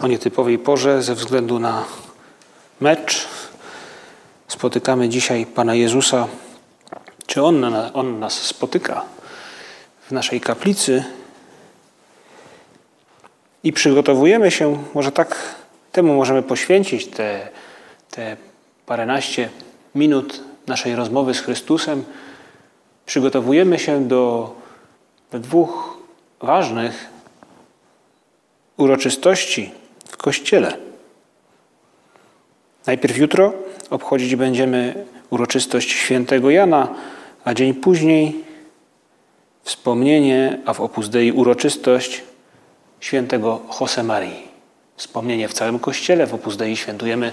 O nietypowej porze ze względu na mecz spotykamy dzisiaj Pana Jezusa. Czy On, on nas spotyka w naszej kaplicy? I przygotowujemy się, może tak temu możemy poświęcić te, te paręnaście minut naszej rozmowy z Chrystusem. Przygotowujemy się do, do dwóch ważnych uroczystości Kościele. Najpierw jutro obchodzić będziemy uroczystość świętego Jana, a dzień później wspomnienie, a w Opus Dei uroczystość świętego Josemarii. Wspomnienie w całym Kościele, w Opus Dei świętujemy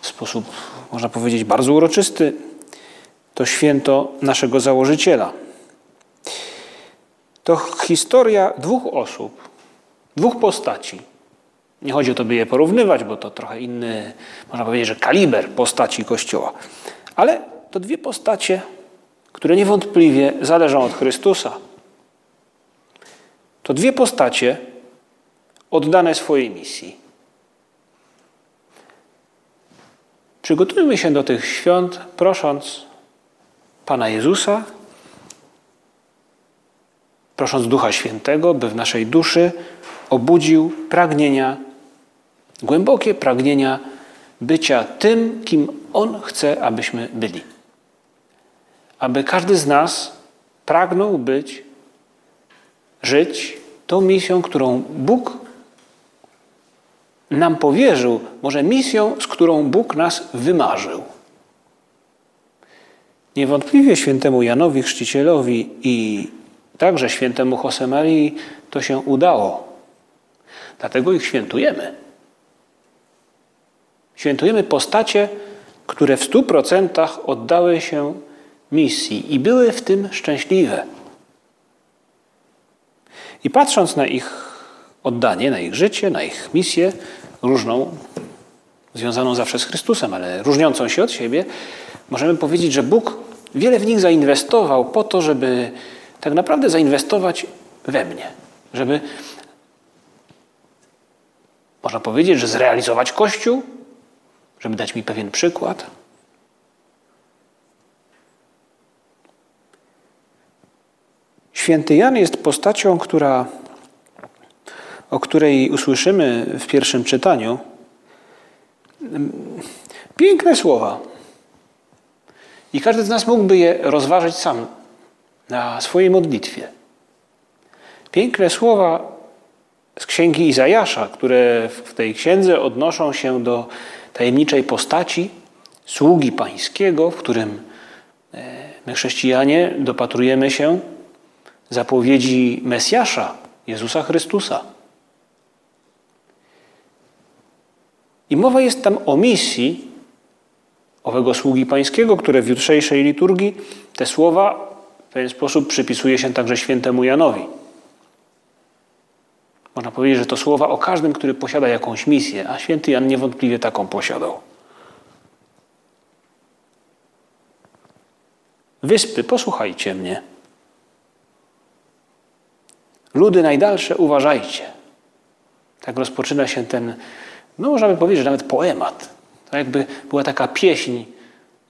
w sposób, można powiedzieć, bardzo uroczysty. To święto naszego założyciela. To historia dwóch osób, dwóch postaci. Nie chodzi o to, by je porównywać, bo to trochę inny, można powiedzieć, że kaliber postaci Kościoła. Ale to dwie postacie, które niewątpliwie zależą od Chrystusa. To dwie postacie oddane swojej misji. Przygotujmy się do tych świąt, prosząc Pana Jezusa, prosząc Ducha Świętego, by w naszej duszy obudził pragnienia, głębokie pragnienia bycia tym, kim On chce, abyśmy byli. Aby każdy z nas pragnął być, żyć tą misją, którą Bóg nam powierzył, może misją, z którą Bóg nas wymarzył. Niewątpliwie świętemu Janowi Chrzcicielowi i także świętemu Josemarii to się udało. Dlatego ich świętujemy. Świętujemy postacie, które w stu procentach oddały się misji i były w tym szczęśliwe. I patrząc na ich oddanie, na ich życie, na ich misję, różną, związaną zawsze z Chrystusem, ale różniącą się od siebie, możemy powiedzieć, że Bóg wiele w nich zainwestował po to, żeby tak naprawdę zainwestować we mnie, żeby można powiedzieć, że zrealizować Kościół, żeby dać mi pewien przykład. Święty Jan jest postacią, która, o której usłyszymy w pierwszym czytaniu. Piękne słowa. I każdy z nas mógłby je rozważyć sam na swojej modlitwie. Piękne słowa z księgi Izajasza, które w tej księdze odnoszą się do tajemniczej postaci sługi pańskiego, w którym e, my, chrześcijanie, dopatrujemy się zapowiedzi Mesjasza, Jezusa Chrystusa. I mowa jest tam o misji owego sługi pańskiego, które w jutrzejszej liturgii te słowa w pewien sposób przypisuje się także świętemu Janowi. Można powiedzieć, że to słowa o każdym, który posiada jakąś misję, a święty Jan niewątpliwie taką posiadał. Wyspy, posłuchajcie mnie. Ludy najdalsze, uważajcie. Tak rozpoczyna się ten, no można by powiedzieć, że nawet poemat. To jakby była taka pieśń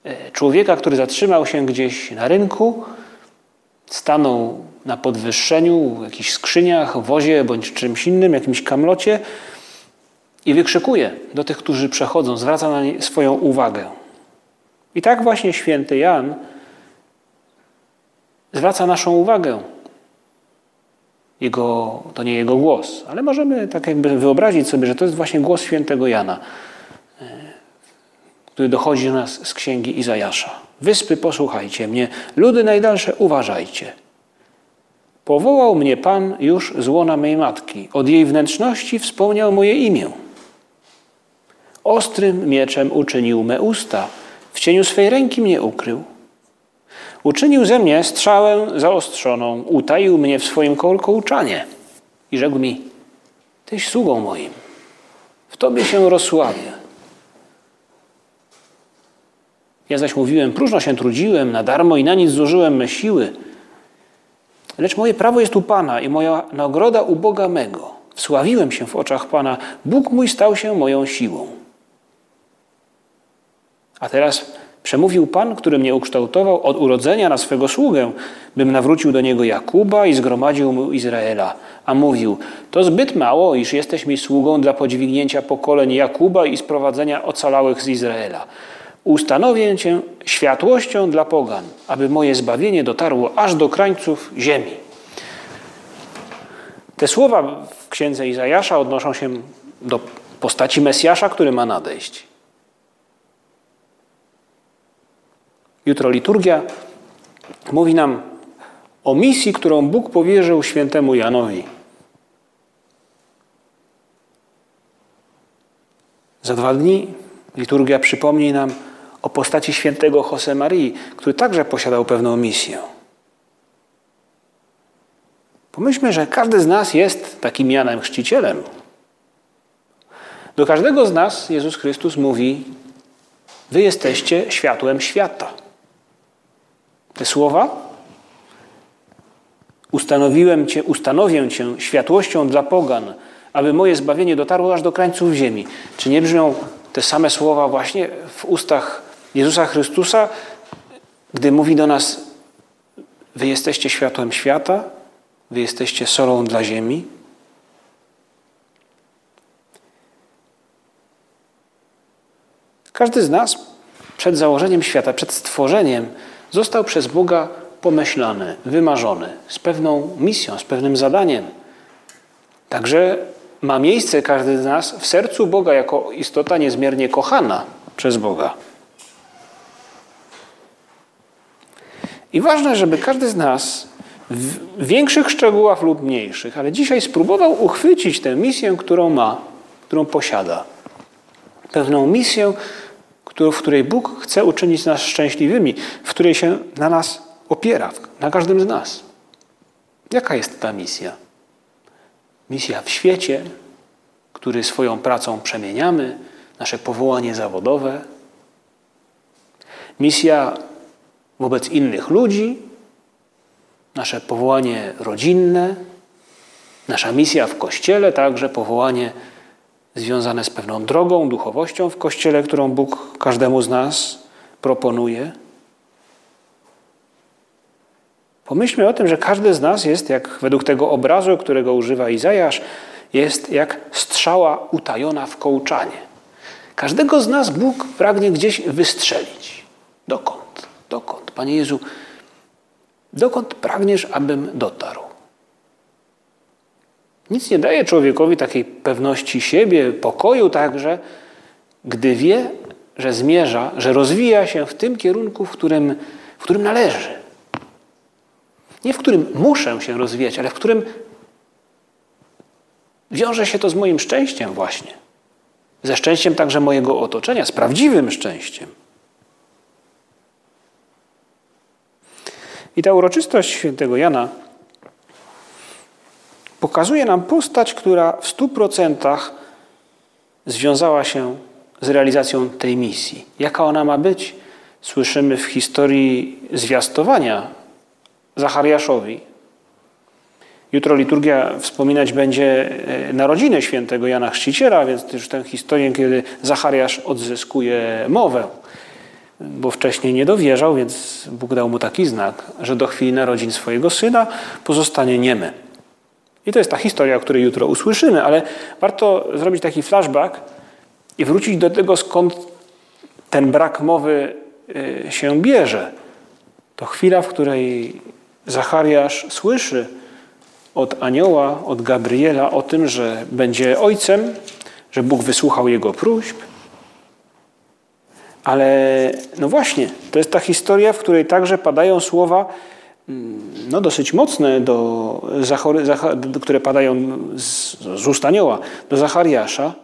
e, człowieka, który zatrzymał się gdzieś na rynku, stanął na podwyższeniu, w jakichś skrzyniach, wozie bądź czymś innym, jakimś kamlocie i wykrzykuje do tych, którzy przechodzą, zwraca na nie swoją uwagę. I tak właśnie święty Jan zwraca naszą uwagę. Jego, to nie jego głos, ale możemy tak jakby wyobrazić sobie, że to jest właśnie głos świętego Jana, e, który dochodzi do nas z księgi Izajasza. Wyspy, posłuchajcie mnie, ludy najdalsze, uważajcie. Powołał mnie Pan już z łona mej matki. Od jej wnętrzności wspomniał moje imię. Ostrym mieczem uczynił me usta. W cieniu swej ręki mnie ukrył. Uczynił ze mnie strzałę zaostrzoną. Utaił mnie w swoim kołczanie. I rzekł mi, Tyś sługą moim. W Tobie się rozsławię. Ja zaś mówiłem, próżno się trudziłem, na darmo i na nic zużyłem me siły. Lecz moje prawo jest u Pana i moja nagroda u Boga mego. Wsławiłem się w oczach Pana. Bóg mój stał się moją siłą. A teraz przemówił Pan, który mnie ukształtował od urodzenia na swego sługę, bym nawrócił do niego Jakuba i zgromadził mu Izraela. A mówił, to zbyt mało, iż jesteś mi sługą dla podźwignięcia pokoleń Jakuba i sprowadzenia ocalałych z Izraela. Ustanowię Cię światłością dla pogan, aby moje zbawienie dotarło aż do krańców ziemi. Te słowa w księdze Izajasza odnoszą się do postaci Mesjasza, który ma nadejść. Jutro liturgia mówi nam o misji, którą Bóg powierzył świętemu Janowi. Za dwa dni liturgia przypomni nam o postaci świętego Josemarii, który także posiadał pewną misję. Pomyślmy, że każdy z nas jest takim Janem Chrzcicielem. Do każdego z nas Jezus Chrystus mówi: Wy jesteście światłem świata. Te słowa ustanowiłem cię, ustanowię cię światłością dla pogan, aby moje zbawienie dotarło aż do krańców ziemi. Czy nie brzmią te same słowa właśnie w ustach Jezusa Chrystusa, gdy mówi do nas: Wy jesteście światłem świata, wy jesteście solą dla ziemi? Każdy z nas przed założeniem świata, przed stworzeniem, został przez Boga pomyślany, wymarzony, z pewną misją, z pewnym zadaniem. Także ma miejsce każdy z nas w sercu Boga jako istota niezmiernie kochana przez Boga. I ważne, żeby każdy z nas w większych szczegółach lub mniejszych, ale dzisiaj spróbował uchwycić tę misję, którą ma, którą posiada. Pewną misję, w której Bóg chce uczynić nas szczęśliwymi, w której się na nas opiera, na każdym z nas. Jaka jest ta misja? Misja w świecie, który swoją pracą przemieniamy, nasze powołanie zawodowe. Misja wobec innych ludzi, nasze powołanie rodzinne, nasza misja w Kościele, także powołanie związane z pewną drogą, duchowością w Kościele, którą Bóg każdemu z nas proponuje. Pomyślmy o tym, że każdy z nas jest, jak według tego obrazu, którego używa Izajasz, jest jak strzała utajona w kołczanie. Każdego z nas Bóg pragnie gdzieś wystrzelić. Dokąd? Panie Jezu, dokąd pragniesz, abym dotarł? Nic nie daje człowiekowi takiej pewności siebie, pokoju także, gdy wie, że zmierza, że rozwija się w tym kierunku, w którym, w którym należy. Nie w którym muszę się rozwijać, ale w którym wiąże się to z moim szczęściem właśnie. Ze szczęściem także mojego otoczenia, z prawdziwym szczęściem. I ta uroczystość świętego Jana pokazuje nam postać, która w stu procentach związała się z realizacją tej misji. Jaka ona ma być? Słyszymy w historii zwiastowania Zachariaszowi. Jutro liturgia wspominać będzie e, narodziny świętego Jana Chrzciciela, więc już tę historię, kiedy Zachariasz odzyskuje mowę, bo wcześniej nie dowierzał, więc Bóg dał mu taki znak, że do chwili narodzin swojego syna pozostanie niemy. I to jest ta historia, o której jutro usłyszymy, ale warto zrobić taki flashback i wrócić do tego, skąd ten brak mowy e, się bierze. To chwila, w której Zachariasz słyszy od anioła, od Gabriela o tym, że będzie ojcem, że Bóg wysłuchał jego próśb. Ale no właśnie, to jest ta historia, w której także padają słowa no, dosyć mocne, do, do, które padają z, z ust anioła do Zachariasza,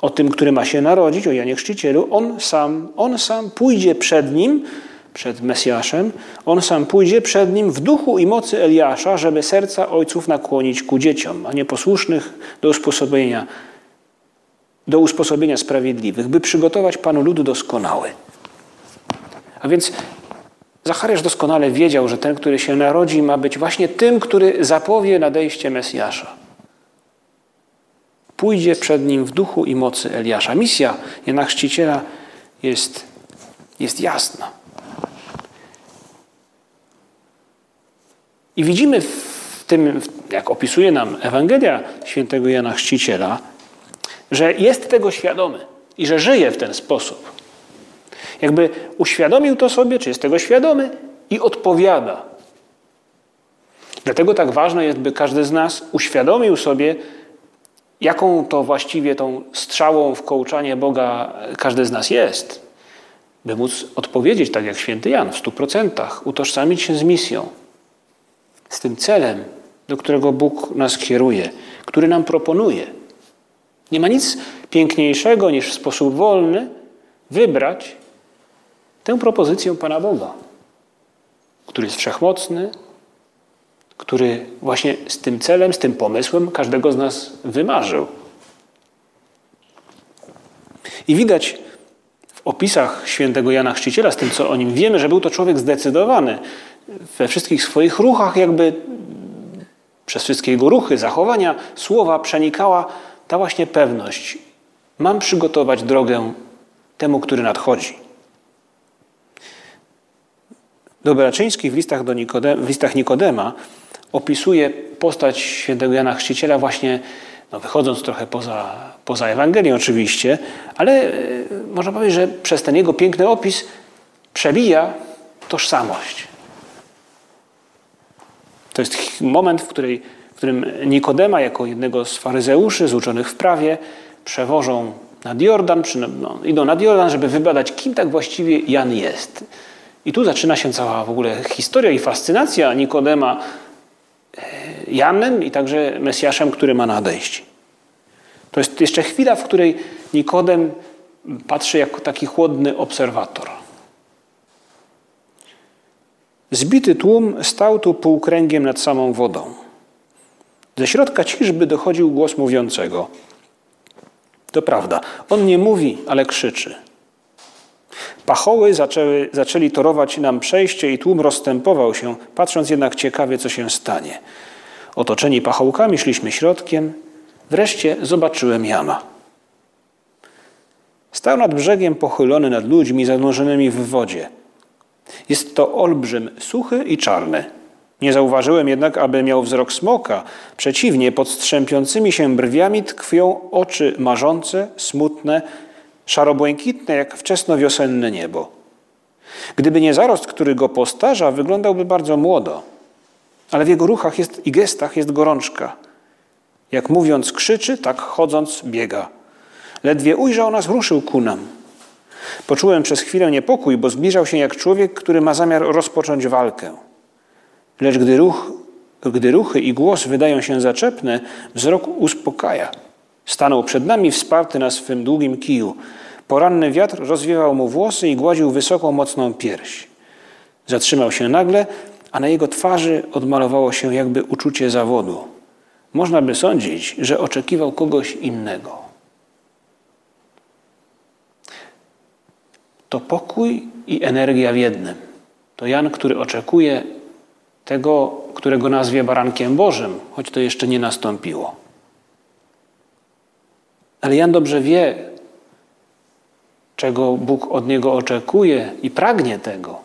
o tym, który ma się narodzić, o Janie Chrzcicielu, on sam, on sam pójdzie przed nim, przed Mesjaszem, on sam pójdzie przed nim w duchu i mocy Eliasza, żeby serca ojców nakłonić ku dzieciom, a nieposłusznych do usposobienia, do usposobienia sprawiedliwych, by przygotować Panu ludu doskonały. A więc Zachariasz doskonale wiedział, że ten, który się narodzi, ma być właśnie tym, który zapowie nadejście Mesjasza. Pójdzie przed nim w duchu i mocy Eliasza. Misja Jana Chrzciciela jest, jest jasna. I widzimy w tym, jak opisuje nam Ewangelia świętego Jana Chrzciciela, że jest tego świadomy i że żyje w ten sposób. Jakby uświadomił to sobie, czy jest tego świadomy i odpowiada. Dlatego tak ważne jest, by każdy z nas uświadomił sobie, jaką to właściwie tą strzałą w kołczanie Boga każdy z nas jest, by móc odpowiedzieć tak jak święty Jan w stu procentach, utożsamić się z misją, z tym celem, do którego Bóg nas kieruje, który nam proponuje. Nie ma nic piękniejszego niż w sposób wolny wybrać tę propozycję Pana Boga, który jest wszechmocny, który właśnie z tym celem, z tym pomysłem każdego z nas wymarzył. I widać w opisach świętego Jana Chrzciciela, z tym co o nim wiemy, że był to człowiek zdecydowany. We wszystkich swoich ruchach, jakby przez wszystkie jego ruchy, zachowania, słowa przenikała ta właśnie pewność. Mam przygotować drogę temu, który nadchodzi. Dobraczyński w listach, do w listach Nikodema opisuje postać świętego Jana Chrzciciela właśnie, no wychodząc trochę poza, poza Ewangelię oczywiście, ale e, można powiedzieć, że przez ten jego piękny opis przebija tożsamość. To jest moment, w, której, w którym Nikodema, jako jednego z faryzeuszy zuczonych w prawie, przewożą nad Jordan, no, idą nad Jordan, żeby wybadać, kim tak właściwie Jan jest. I tu zaczyna się cała w ogóle historia i fascynacja Nikodema e, Janem i także Mesjaszem, który ma nadejść. To jest jeszcze chwila, w której Nikodem patrzy jako taki chłodny obserwator. Zbity tłum stał tu półkręgiem nad samą wodą. Ze środka ciżby dochodził głos mówiącego. To prawda, on nie mówi, ale krzyczy. Pachoły zaczęły, zaczęli torować nam przejście i tłum rozstępował się, patrząc jednak ciekawie, co się stanie. Otoczeni pachołkami szliśmy środkiem. Wreszcie zobaczyłem Jana. Stał nad brzegiem pochylony nad ludźmi zanurzonymi w wodzie. Jest to olbrzym, suchy i czarny. Nie zauważyłem jednak, aby miał wzrok smoka. Przeciwnie, pod strzępiącymi się brwiami tkwią oczy marzące, smutne, szarobłękitne jak wczesnowiosenne niebo. Gdyby nie zarost, który go postarza, wyglądałby bardzo młodo, ale w jego ruchach jest, i gestach jest gorączka. Jak mówiąc krzyczy, tak chodząc biega. Ledwie ujrzał nas, ruszył ku nam. Poczułem przez chwilę niepokój, bo zbliżał się jak człowiek, który ma zamiar rozpocząć walkę. Lecz gdy, ruch, gdy ruchy i głos wydają się zaczepne, wzrok uspokaja. Stanął przed nami wsparty na swym długim kiju. Poranny wiatr rozwiewał mu włosy i gładził wysoką, mocną pierś. Zatrzymał się nagle, a na jego twarzy odmalowało się jakby uczucie zawodu. Można by sądzić, że oczekiwał kogoś innego. To pokój i energia w jednym. To Jan, który oczekuje tego, którego nazwie barankiem Bożym, choć to jeszcze nie nastąpiło. Ale Jan dobrze wie, czego Bóg od niego oczekuje i pragnie tego.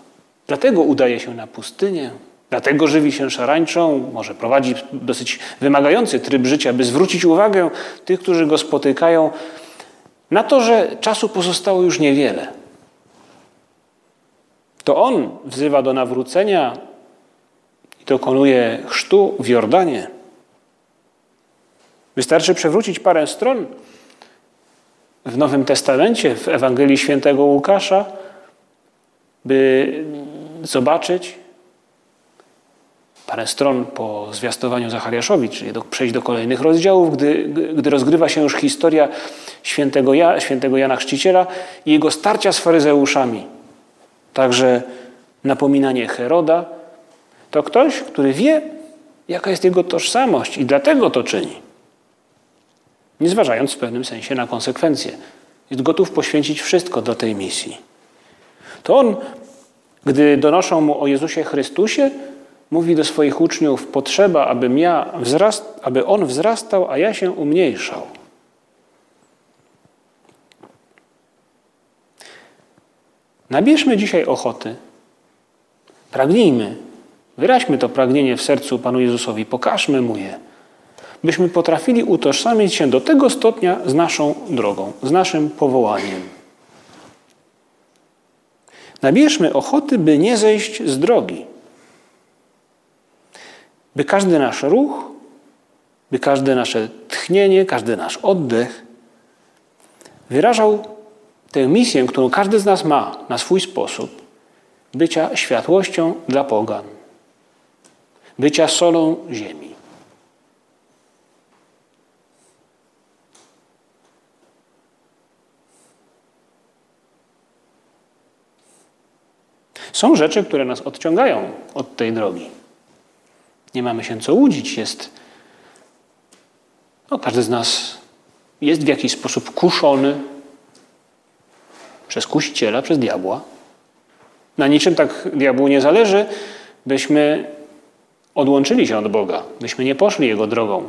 Dlatego udaje się na pustynię, dlatego żywi się szarańczą, może prowadzi dosyć wymagający tryb życia, by zwrócić uwagę tych, którzy go spotykają, na to, że czasu pozostało już niewiele. To on wzywa do nawrócenia i dokonuje chrztu w Jordanie. Wystarczy przewrócić parę stron w Nowym Testamencie, w Ewangelii Świętego Łukasza, by zobaczyć, parę stron po zwiastowaniu Zachariaszowi, czyli do, przejść do kolejnych rozdziałów, gdy, gdy rozgrywa się już historia świętego, ja, świętego Jana Chrzciciela i jego starcia z faryzeuszami. Także napominanie Heroda to ktoś, który wie, jaka jest jego tożsamość i dlatego to czyni. Nie zważając w pewnym sensie na konsekwencje. Jest gotów poświęcić wszystko do tej misji. To on, gdy donoszą mu o Jezusie Chrystusie, mówi do swoich uczniów: Potrzeba, abym ja wzrast, aby on wzrastał, a ja się umniejszał. Nabierzmy dzisiaj ochoty. Pragnijmy. Wyraźmy to pragnienie w sercu Panu Jezusowi. Pokażmy Mu je. Byśmy potrafili utożsamić się do tego stopnia z naszą drogą, z naszym powołaniem. Nabierzmy ochoty, by nie zejść z drogi. By każdy nasz ruch, by każde nasze tchnienie, każdy nasz oddech wyrażał tę misję, którą każdy z nas ma na swój sposób, bycia światłością dla pogan, bycia solą ziemi. Są rzeczy, które nas odciągają od tej drogi. Nie mamy się co łudzić. Jest, no, każdy z nas jest w jakiś sposób kuszony przez kusiciela, przez diabła. Na niczym tak diabłu nie zależy, byśmy odłączyli się od Boga, byśmy nie poszli Jego drogą.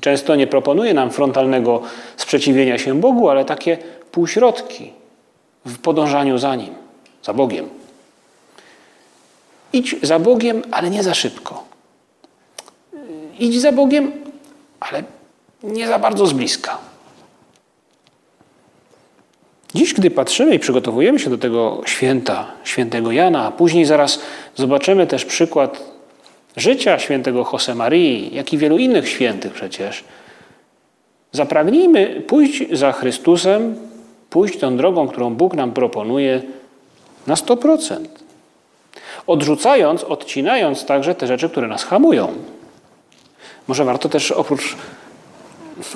Często nie proponuje nam frontalnego sprzeciwienia się Bogu, ale takie półśrodki w podążaniu za Nim, za Bogiem. Idź za Bogiem, ale nie za szybko. Idź za Bogiem, ale nie za bardzo z bliska. Dziś, gdy patrzymy i przygotowujemy się do tego święta, świętego Jana, a później zaraz zobaczymy też przykład życia świętego Josemarii, jak i wielu innych świętych przecież, zapragnijmy pójść za Chrystusem, pójść tą drogą, którą Bóg nam proponuje na 100%. Odrzucając, odcinając także te rzeczy, które nas hamują. Może warto też oprócz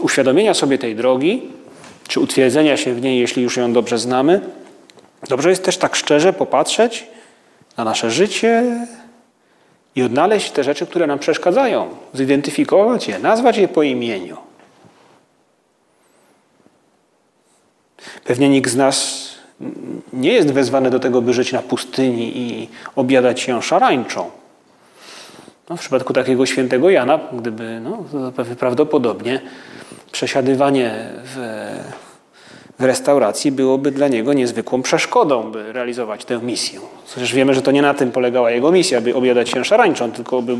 uświadomienia sobie tej drogi, czy utwierdzenia się w niej, jeśli już ją dobrze znamy, dobrze jest też tak szczerze popatrzeć na nasze życie i odnaleźć te rzeczy, które nam przeszkadzają, zidentyfikować je, nazwać je po imieniu. Pewnie nikt z nas nie jest wezwany do tego, by żyć na pustyni i objadać się szarańczą. No, w przypadku takiego świętego Jana, gdyby, no, prawdopodobnie przesiadywanie w restauracji byłoby dla niego niezwykłą przeszkodą, by realizować tę misję. Chociaż wiemy, że to nie na tym polegała jego misja, by objadać się szarańczą, tylko by,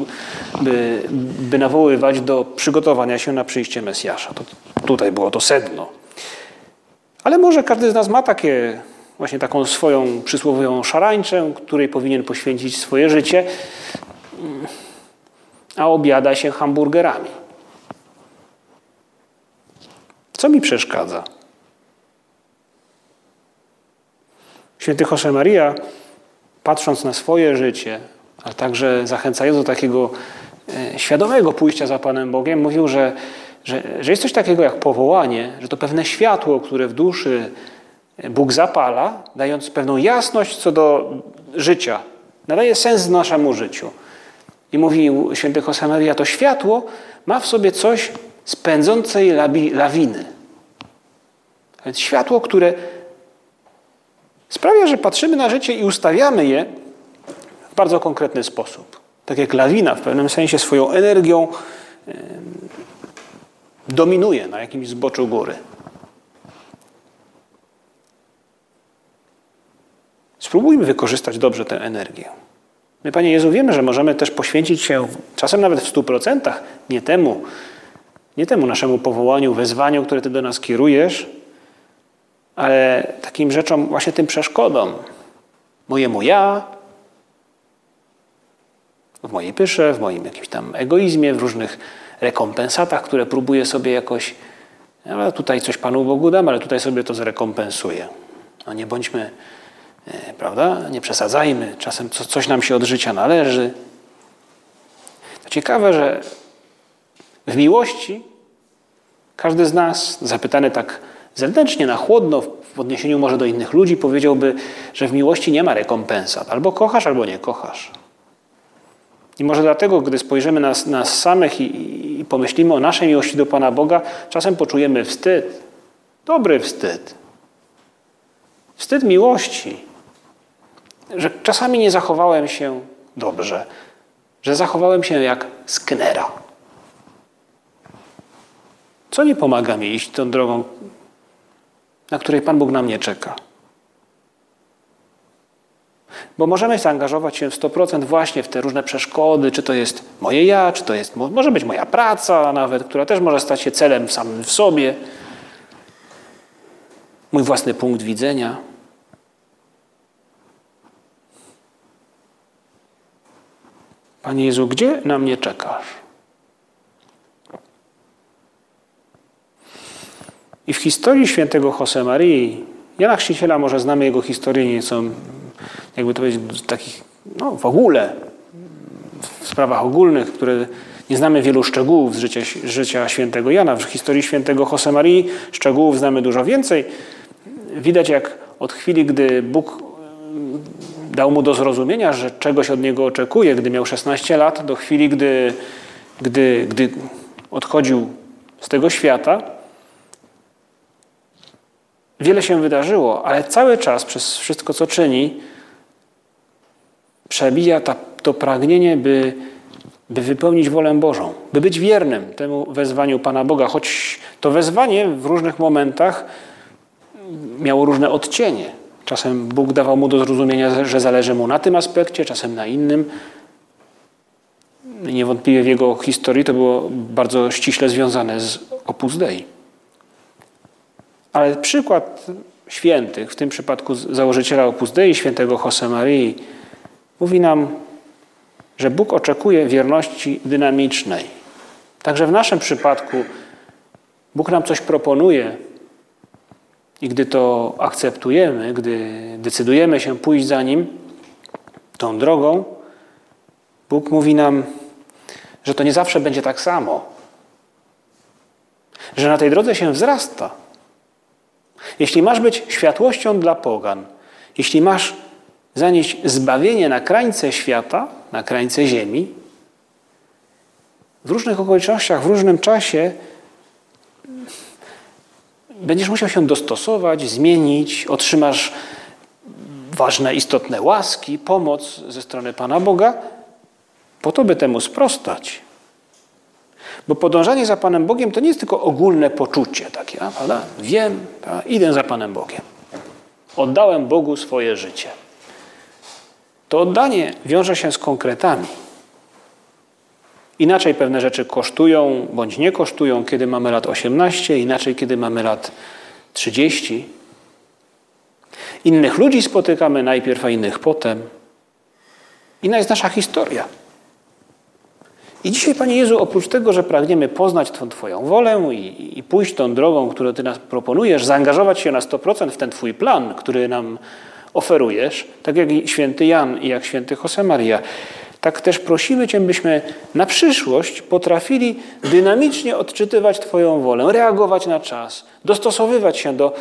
by, by nawoływać do przygotowania się na przyjście Mesjasza. To, tutaj było to sedno. Ale może każdy z nas ma takie, właśnie taką swoją przysłowiową szarańczę, której powinien poświęcić swoje życie, a obiada się hamburgerami. Co mi przeszkadza? Święty Josemaria, patrząc na swoje życie, a także zachęcając do takiego e, świadomego pójścia za Panem Bogiem, mówił, że, że, że jest coś takiego jak powołanie, że to pewne światło, które w duszy Bóg zapala, dając pewną jasność co do życia, nadaje sens naszemu życiu. I mówił święty Josemaria, to światło ma w sobie coś z pędzącej lawiny. Więc światło, które sprawia, że patrzymy na życie i ustawiamy je w bardzo konkretny sposób. Tak jak lawina w pewnym sensie swoją energią dominuje na jakimś zboczu góry. Spróbujmy wykorzystać dobrze tę energię. My, Panie Jezu, wiemy, że możemy też poświęcić się czasem nawet w stu procentach nie temu, nie temu naszemu powołaniu, wezwaniu, które Ty do nas kierujesz, ale takim rzeczom, właśnie tym przeszkodom. Mojemu ja, w mojej pysze, w moim jakimś tam egoizmie, w różnych rekompensatach, które próbuję sobie jakoś, ale tutaj coś Panu Bogu dam, ale tutaj sobie to zrekompensuję. No nie bądźmy, e, prawda, nie przesadzajmy, czasem coś nam się od życia należy. To ciekawe, że w miłości każdy z nas, zapytany tak zewnętrznie, na chłodno, w odniesieniu może do innych ludzi, powiedziałby, że w miłości nie ma rekompensat. Albo kochasz, albo nie kochasz. I może dlatego, gdy spojrzymy na nas samych i, i pomyślimy o naszej miłości do Pana Boga, czasem poczujemy wstyd. Dobry wstyd. Wstyd miłości. Że czasami nie zachowałem się dobrze. Że zachowałem się jak sknera. Co nie pomaga mi iść tą drogą, na której Pan Bóg na mnie czeka? Bo możemy zaangażować się w 100% właśnie w te różne przeszkody, czy to jest moje ja, czy to jest, może być moja praca nawet, która też może stać się celem samym w sobie, mój własny punkt widzenia. Panie Jezu, gdzie na mnie czekasz? I w historii świętego Josemarii, Jana Chrzciciela może znamy jego historię nieco jakby to powiedzieć, takich, no w ogóle, w sprawach ogólnych, które nie znamy wielu szczegółów z życia, życia świętego Jana. W historii świętego Josemarii szczegółów znamy dużo więcej. Widać, jak od chwili, gdy Bóg mm, dał mu do zrozumienia, że czegoś od niego oczekuje, gdy miał 16 lat, do chwili, gdy, gdy, gdy odchodził z tego świata, wiele się wydarzyło, ale cały czas przez wszystko, co czyni, przebija ta, to pragnienie, by, by wypełnić wolę Bożą, by być wiernym temu wezwaniu Pana Boga, choć to wezwanie w różnych momentach miało różne odcienie. Czasem Bóg dawał mu do zrozumienia, że zależy mu na tym aspekcie, czasem na innym. Niewątpliwie w jego historii to było bardzo ściśle związane z Opus Dei. Ale przykład świętych, w tym przypadku założyciela Opus Dei, świętego Josemarii, mówi nam, że Bóg oczekuje wierności dynamicznej. Także w naszym przypadku Bóg nam coś proponuje i gdy to akceptujemy, gdy decydujemy się pójść za Nim tą drogą, Bóg mówi nam, że to nie zawsze będzie tak samo. Że na tej drodze się wzrasta. Jeśli masz być światłością dla pogan, jeśli masz zanieść zbawienie na krańce świata, na krańce ziemi, w różnych okolicznościach, w różnym czasie będziesz musiał się dostosować, zmienić, otrzymasz ważne, istotne łaski, pomoc ze strony Pana Boga, po to, by temu sprostać. Bo podążanie za Panem Bogiem to nie jest tylko ogólne poczucie takie, prawda? Wiem, idę za Panem Bogiem. Oddałem Bogu swoje życie. To oddanie wiąże się z konkretami. Inaczej pewne rzeczy kosztują bądź nie kosztują, kiedy mamy lat 18, inaczej, kiedy mamy lat 30. Innych ludzi spotykamy najpierw, a innych potem. Inna jest nasza historia. I dzisiaj, Panie Jezu, oprócz tego, że pragniemy poznać tą Twoją wolę i, i pójść tą drogą, którą Ty nas proponujesz, zaangażować się na 100% w ten Twój plan, który nam oferujesz, tak jak święty Jan i jak święty Josemaria. Tak też prosimy Cię, byśmy na przyszłość potrafili dynamicznie odczytywać Twoją wolę, reagować na czas, dostosowywać się do,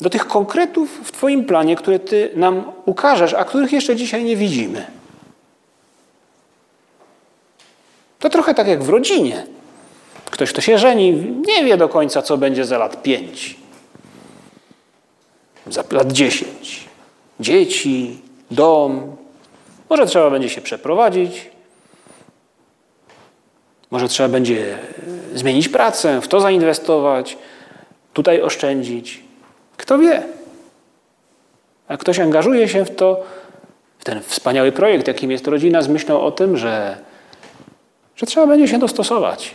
do tych konkretów w Twoim planie, które Ty nam ukażesz, a których jeszcze dzisiaj nie widzimy. To trochę tak jak w rodzinie. Ktoś, kto się żeni, nie wie do końca, co będzie za lat pięć, za lat dziesięć dzieci, dom. Może trzeba będzie się przeprowadzić. Może trzeba będzie zmienić pracę, w to zainwestować, tutaj oszczędzić. Kto wie? A ktoś angażuje się w to, w ten wspaniały projekt, jakim jest rodzina, z myślą o tym, że, że trzeba będzie się dostosować.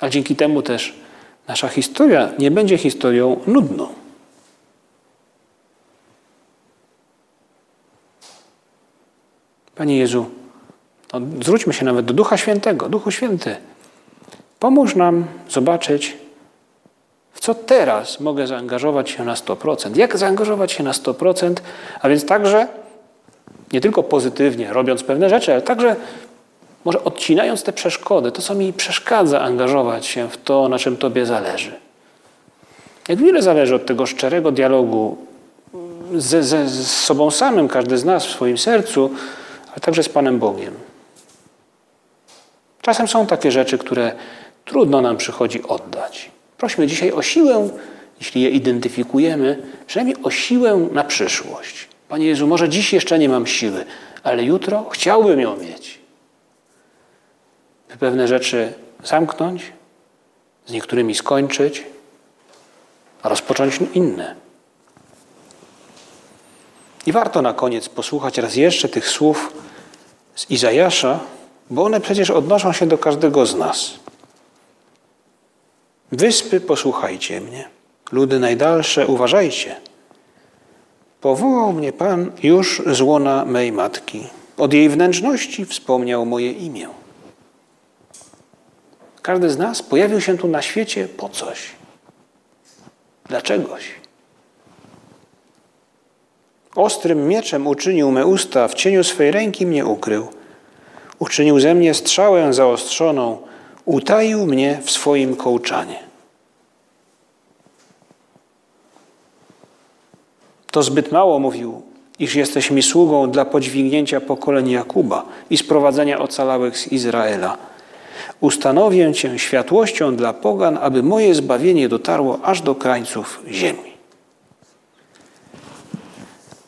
A dzięki temu też nasza historia nie będzie historią nudną. Panie Jezu, no, zwróćmy się nawet do Ducha Świętego. Duchu Święty, pomóż nam zobaczyć, w co teraz mogę zaangażować się na 100%. Jak zaangażować się na 100%, a więc także nie tylko pozytywnie, robiąc pewne rzeczy, ale także Może odcinając te przeszkody, to co mi przeszkadza angażować się w to, na czym Tobie zależy. Jak wiele zależy od tego szczerego dialogu ze, ze, z sobą samym, każdy z nas w swoim sercu, ale także z Panem Bogiem. Czasem są takie rzeczy, które trudno nam przychodzi oddać. Prośmy dzisiaj o siłę, jeśli je identyfikujemy, przynajmniej o siłę na przyszłość. Panie Jezu, może dziś jeszcze nie mam siły, ale jutro chciałbym ją mieć. Pewne rzeczy zamknąć, z niektórymi skończyć, a rozpocząć inne. I warto na koniec posłuchać raz jeszcze tych słów z Izajasza, bo one przecież odnoszą się do każdego z nas. Wyspy, posłuchajcie mnie. Ludy najdalsze, uważajcie. Powołał mnie Pan już z łona mej matki. Od jej wnętrzności wspomniał moje imię. Każdy z nas pojawił się tu na świecie po coś. Dlaczegoś. Ostrym mieczem uczynił me usta, w cieniu swej ręki mnie ukrył. Uczynił ze mnie strzałę zaostrzoną, utaił mnie w swoim kołczanie. To zbyt mało mówił, iż jesteś mi sługą dla podźwignięcia pokoleń Jakuba i sprowadzenia ocalałych z Izraela. Ustanowię Cię światłością dla pogan, aby moje zbawienie dotarło aż do krańców ziemi.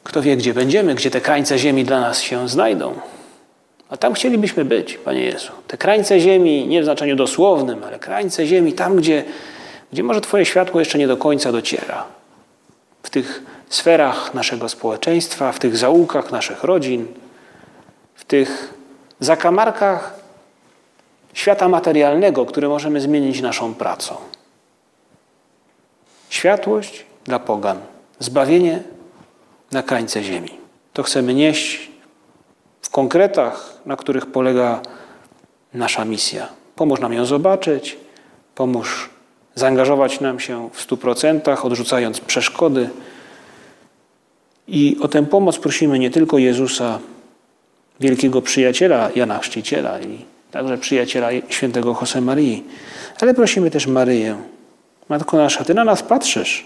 Kto wie, gdzie będziemy, gdzie te krańce ziemi dla nas się znajdą. A tam chcielibyśmy być, Panie Jezu. Te krańce ziemi, nie w znaczeniu dosłownym, ale krańce ziemi, tam, gdzie, gdzie może Twoje światło jeszcze nie do końca dociera. W tych sferach naszego społeczeństwa, w tych zaułkach naszych rodzin, w tych zakamarkach świata materialnego, który możemy zmienić naszą pracą. Światłość dla pogan, zbawienie na krańce ziemi. To chcemy nieść w konkretach, na których polega nasza misja. Pomóż nam ją zobaczyć, pomóż zaangażować nam się w stu procentach, odrzucając przeszkody. I o tę pomoc prosimy nie tylko Jezusa, wielkiego przyjaciela Jana Chrzciciela i także przyjaciela świętego Marii, ale prosimy też Maryję. Matko nasza, Ty na nas patrzysz.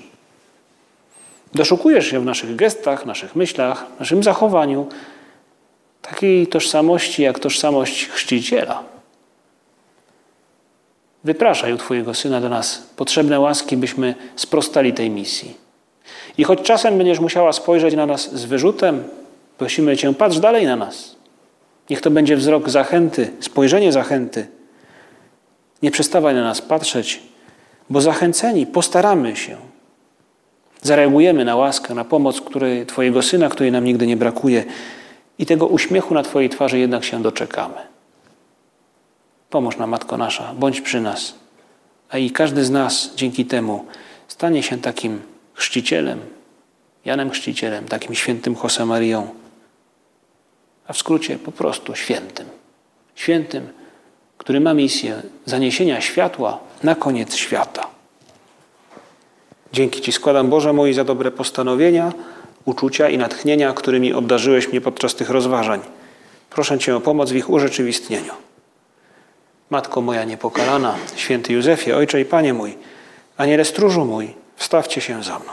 Doszukujesz się w naszych gestach, naszych myślach, naszym zachowaniu takiej tożsamości jak tożsamość chrzciciela. Wypraszaj u Twojego Syna do nas potrzebne łaski, byśmy sprostali tej misji. I choć czasem będziesz musiała spojrzeć na nas z wyrzutem, prosimy Cię, patrz dalej na nas. Niech to będzie wzrok zachęty, spojrzenie zachęty. Nie przestawaj na nas patrzeć, bo zachęceni postaramy się. Zareagujemy na łaskę, na pomoc której, Twojego Syna, której nam nigdy nie brakuje i tego uśmiechu na Twojej twarzy jednak się doczekamy. Pomóż nam, Matko nasza, bądź przy nas, a i każdy z nas dzięki temu stanie się takim chrzcicielem, Janem Chrzcicielem, takim świętym Marią, a w skrócie po prostu świętym. Świętym, który ma misję zaniesienia światła na koniec świata. Dzięki Ci składam, Boże mój, za dobre postanowienia, uczucia i natchnienia, którymi obdarzyłeś mnie podczas tych rozważań. Proszę Cię o pomoc w ich urzeczywistnieniu. Matko moja niepokalana, święty Józefie, Ojcze i Panie mój, Aniele stróżu mój, wstawcie się za mną.